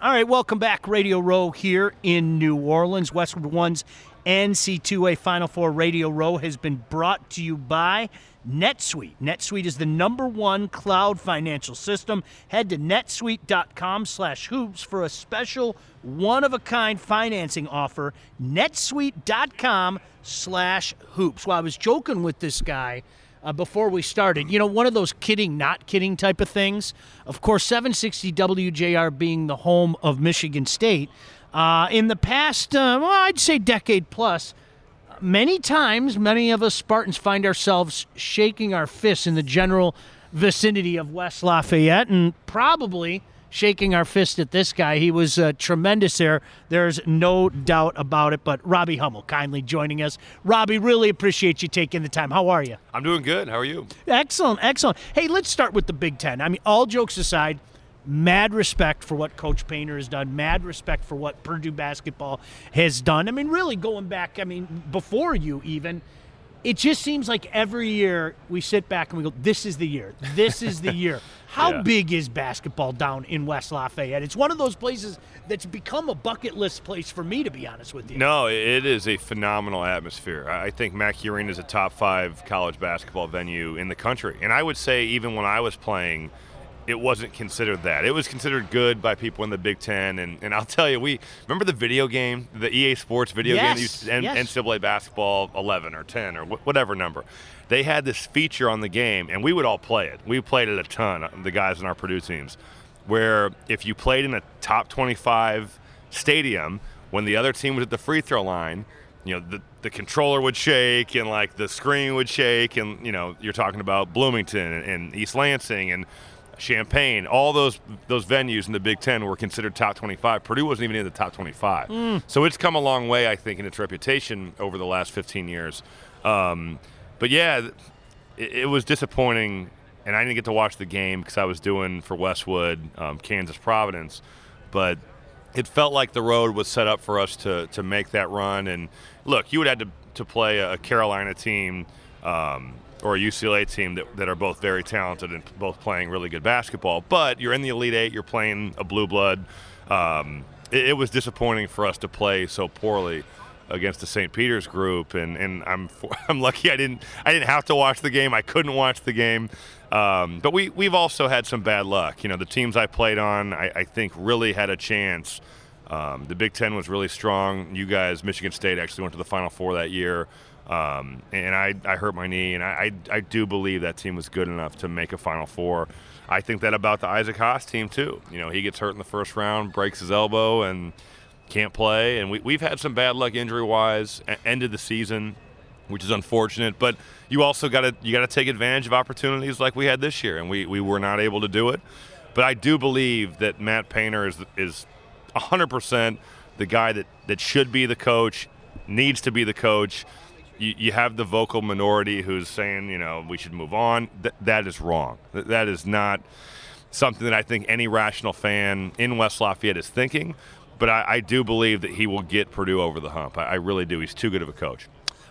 All right, welcome back. Radio Row here in New Orleans. Westwood One's NCAA Final Four Radio Row has been brought to you by NetSuite. NetSuite is the number one cloud financial system. Head to netsuite.com slash hoops for a special one-of-a-kind financing offer. netsuite.com slash hoops. Well, I was joking with this guy – uh, before we started. You know, one of those kidding, not kidding type of things. Of course, 760 WJR being the home of Michigan State. Uh, in the past, uh, well, I'd say decade plus, many times, many of us Spartans find ourselves shaking our fists in the general vicinity of West Lafayette and probably – shaking our fist at this guy. He was uh, tremendous there. There's no doubt about it. But Robbie Hummel kindly joining us. Robbie, really appreciate you taking the time. How are you? I'm doing good. How are you? Excellent, excellent. Hey, let's start with the Big Ten. I mean, all jokes aside, mad respect for what Coach Painter has done, mad respect for what Purdue basketball has done. I mean, really going back, I mean, before you even – it just seems like every year we sit back and we go, "This is the year. This is the year." How yeah. big is basketball down in West Lafayette? It's one of those places that's become a bucket list place for me, to be honest with you. No, it is a phenomenal atmosphere. I think Mackey Arena is a top five college basketball venue in the country, and I would say even when I was playing it wasn't considered that. It was considered good by people in the Big Ten. And, and I'll tell you, we remember the video game, the EA Sports video yes, game, yes. NCAA basketball 11 or 10 or whatever number. They had this feature on the game, and we would all play it. We played it a ton, uh, the guys in our Purdue teams, where if you played in a top 25 stadium, when the other team was at the free throw line, you know, the, the controller would shake and like the screen would shake, and you know, you're talking about Bloomington and, and East Lansing and Champaign, all those those venues in the Big Ten were considered top 25. Purdue wasn't even in the top 25. Mm. So it's come a long way, I think, in its reputation over the last 15 years. Um, but yeah, it, it, was disappointing, and I didn't get to watch the game because I was doing for Westwood, um, Kansas Providence. But it felt like the road was set up for us to to make that run. And look, you would have to to play a Carolina team. Um, or a UCLA team that, that are both very talented and both playing really good basketball. But you're in the Elite Eight, you're playing a blue blood. Um, it, it, was disappointing for us to play so poorly against the St. Peter's group, and, and I'm I'm lucky I didn't I didn't have to watch the game. I couldn't watch the game. Um, but we we've also had some bad luck. You know, the teams I played on, I, I think, really had a chance. Um, the Big Ten was really strong. You guys, Michigan State, actually went to the Final Four that year. Um, and I, I hurt my knee, and I, I, I, do believe that team was good enough to make a Final Four. I think that about the Isaac Haas team, too. You know, he gets hurt in the first round, breaks his elbow, and can't play. And we, we've had some bad luck injury wise, ended the season, which is unfortunate. But you also got to you got to take advantage of opportunities like we had this year, and we, we were not able to do it. But I do believe that Matt Painter is is 100% the guy that, that should be the coach, needs to be the coach you, you have the vocal minority who's saying, you know, we should move on. Th- that is wrong. Th- that is not something that I think any rational fan in West Lafayette is thinking. But I, I do believe that he will get Purdue over the hump. I, I really do. He's too good of a coach.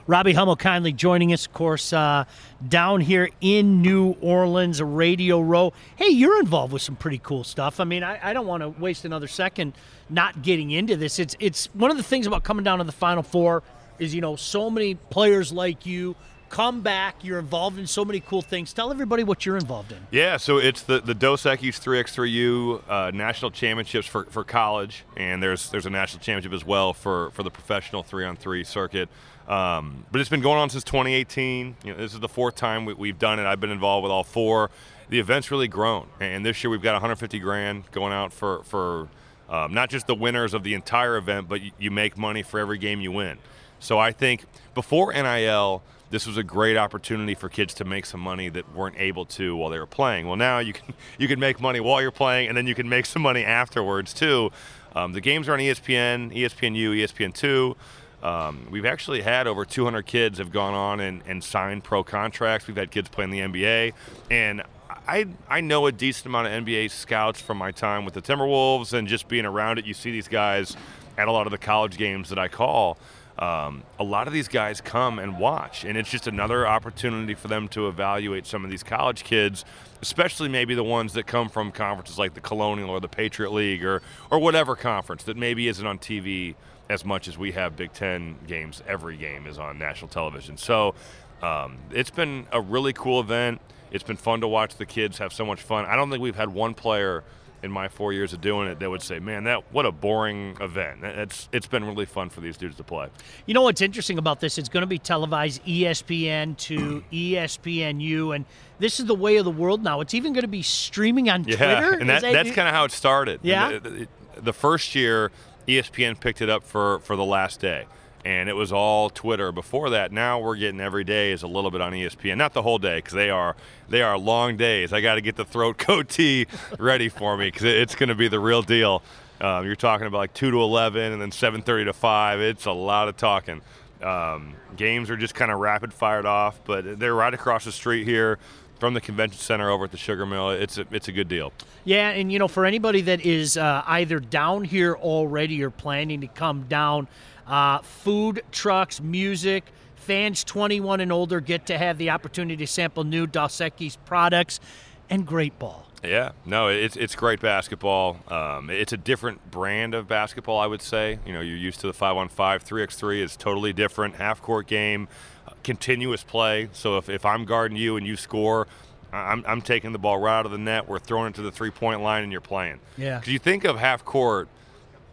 Robbie Hummel kindly joining us, of course, uh, down here in New Orleans, Radio Row. Hey, you're involved with some pretty cool stuff. I mean, I, I don't want to waste another second not getting into this. It's it's one of the things about coming down to the Final Four is you know so many players like you come back. You're involved in so many cool things. Tell everybody what you're involved in. Yeah, so it's the the Dos Equis 3x3U uh, national championships for, for college, and there's there's a national championship as well for for the professional three on three circuit. Um, but it's been going on since 2018. You know, this is the fourth time we, have done it. I've been involved with all four. The event's really grown, and this year we've got 150 grand going out for for um, not just the winners of the entire event, but you, you make money for every game you win. So I think before NIL, this was a great opportunity for kids to make some money that weren't able to while they were playing. Well, now you can you can make money while you're playing, and then you can make some money afterwards too. Um, the games are on ESPN, ESPNU, ESPN2. Um, we've actually had over 200 kids have gone on and, and signed pro contracts. We've had kids playing the NBA, and I I know a decent amount of NBA scouts from my time with the Timberwolves and just being around it. You see these guys at a lot of the college games that I call. Um, a lot of these guys come and watch, and it's just another opportunity for them to evaluate some of these college kids, especially maybe the ones that come from conferences like the Colonial or the Patriot League or or whatever conference that maybe isn't on TV as much as we have Big Ten games. Every game is on national television, so um, it's been a really cool event. It's been fun to watch the kids have so much fun. I don't think we've had one player in my four years of doing it that would say, "Man, that what a boring event." It's it's been really fun for these dudes to play. You know what's interesting about this? It's going to be televised ESPN2 ESPNU, and this is the way of the world now. It's even going to be streaming on yeah, Twitter. and that, that that's kind of how it started. Yeah. The, the, the first year, ESPN picked it up for for the last day and it was all Twitter. Before that, now we're getting every day is a little bit on ESPN. Not the whole day because they are they are long days. I got to get the throat coat tea ready for me because it's going to be the real deal. Um, you're talking about like two to eleven and then seven thirty to five. It's a lot of talking. Um, games are just kind of rapid fired off, but they're right across the street here from the convention center over at the Sugar Mill. It's a, it's a good deal. Yeah, and you know, for anybody that is uh, either down here already or planning to come down, uh, food trucks, music. Fans 21 and older get to have the opportunity to sample new Dos Equis products and great ball. Yeah, no, it's it's great basketball. Um, it's a different brand of basketball, I would say. You know, you're used to the five on five, three x three is totally different. Half court game, uh, continuous play. So if, if I'm guarding you and you score, I'm, I'm taking the ball right out of the net. We're throwing it to the three point line, and you're playing. Yeah. Because you think of half court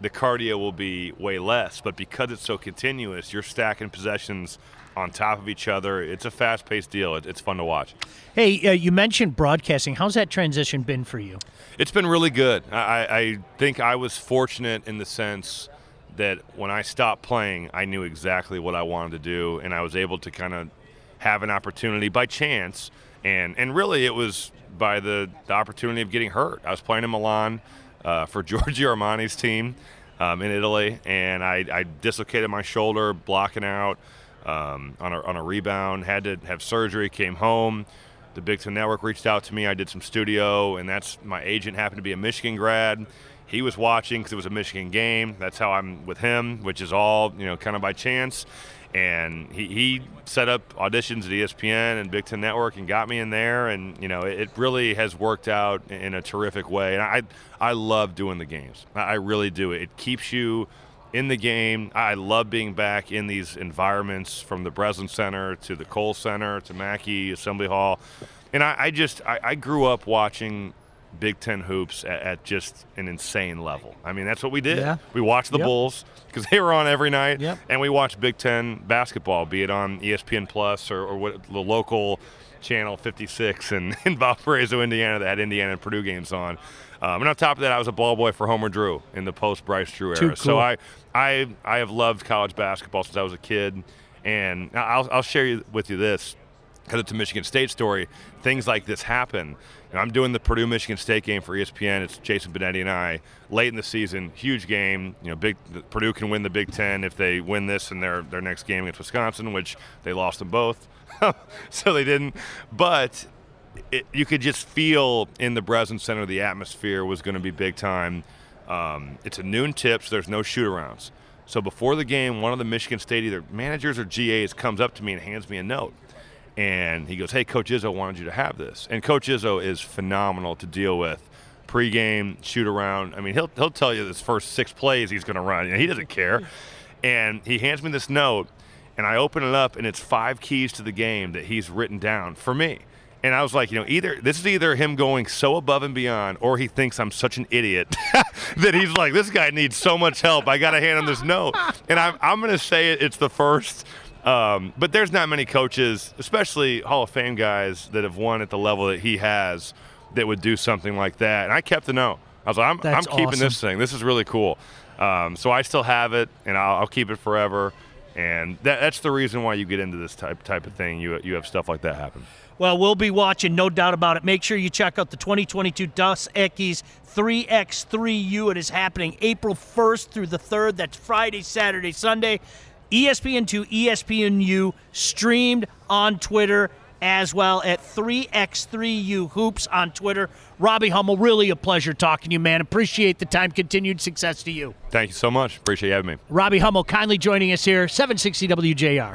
the cardio will be way less. But because it's so continuous, you're stacking possessions on top of each other. It's a fast paced deal. It's fun to watch. Hey, uh, you mentioned broadcasting. How's that transition been for you? It's been really good. I, I think I was fortunate in the sense that when I stopped playing, I knew exactly what I wanted to do, and I was able to kind of have an opportunity by chance. And, and really, it was by the, the opportunity of getting hurt. I was playing in Milan uh, for Giorgio Armani's team um, in Italy, and I, I, dislocated my shoulder blocking out um, on, a, on a rebound. Had to have surgery. Came home. The Big Ten Network reached out to me. I did some studio, and that's my agent happened to be a Michigan grad. He was watching because it was a Michigan game. That's how I'm with him, which is all you know, kind of by chance and he, he set up auditions at ESPN and Big Ten Network and got me in there, and you know it, really has worked out in a terrific way. And I I love doing the games. I really do. It keeps you in the game. I love being back in these environments, from the Breslin Center to the Kohl Center to Mackey Assembly Hall, and I, I just I, I grew up watching Big Ten hoops at, at, just an insane level. I mean, that's what we did. Yeah. We watched the yep. Bulls because they were on every night, yep. and we watched Big Ten basketball, be it on ESPN Plus or, or what the local channel 56 in, in Valparaiso, Indiana, that had Indiana and Purdue games on. Um, and on top of that, I was a ball boy for Homer Drew in the post Bryce Drew era. Cool. So I, I, I have loved college basketball since I was a kid, and I'll, I'll share with you this because it's a Michigan State story. Things like this happen I'm doing the Purdue Michigan State game for ESPN. It's Jason Benetti and I late in the season, huge game. You know, big Purdue can win the Big Ten if they win this and their their next game against Wisconsin, which they lost them both, so they didn't. But it, you could just feel in the Breslin Center the atmosphere was going to be big time. Um, it's a noon tip, so there's no shoot arounds. So before the game, one of the Michigan State either managers or GAs comes up to me and hands me a note and he goes, "Hey, Coach Izzo wanted you to have this." And Coach Izzo is phenomenal to deal with. Pre-game, shoot around. I mean, he'll he'll tell you this first six plays he's going to run. You know, he doesn't care. And he hands me this note, and I open it up, and it's five keys to the game that he's written down for me. And I was like, you know, either this is either him going so above and beyond, or he thinks I'm such an idiot that he's like, this guy needs so much help. I got to hand him this note. And I'm, I'm going to say it, it's the first um, but there's not many coaches, especially Hall of Fame guys, that have won at the level that he has that would do something like that. And I kept the note. I was like, I'm, I'm keeping awesome. this thing. This is really cool. Um, so I still have it, and I'll, I'll keep it forever. And that, that's the reason why you get into this type type of thing. You you have stuff like that happen. Well, we'll be watching, no doubt about it. Make sure you check out the 2022 Dos Equis 3x3U. It is happening April 1st through the 3rd. That's Friday, Saturday, Sunday. ESPN2, ESPNU, streamed on Twitter as well at 3x3U Hoops on Twitter. Robbie Hummel, really a pleasure talking to you, man. Appreciate the time. Continued success to you. Thank you so much. Appreciate you having me. Robbie Hummel kindly joining us here, 760 WJR.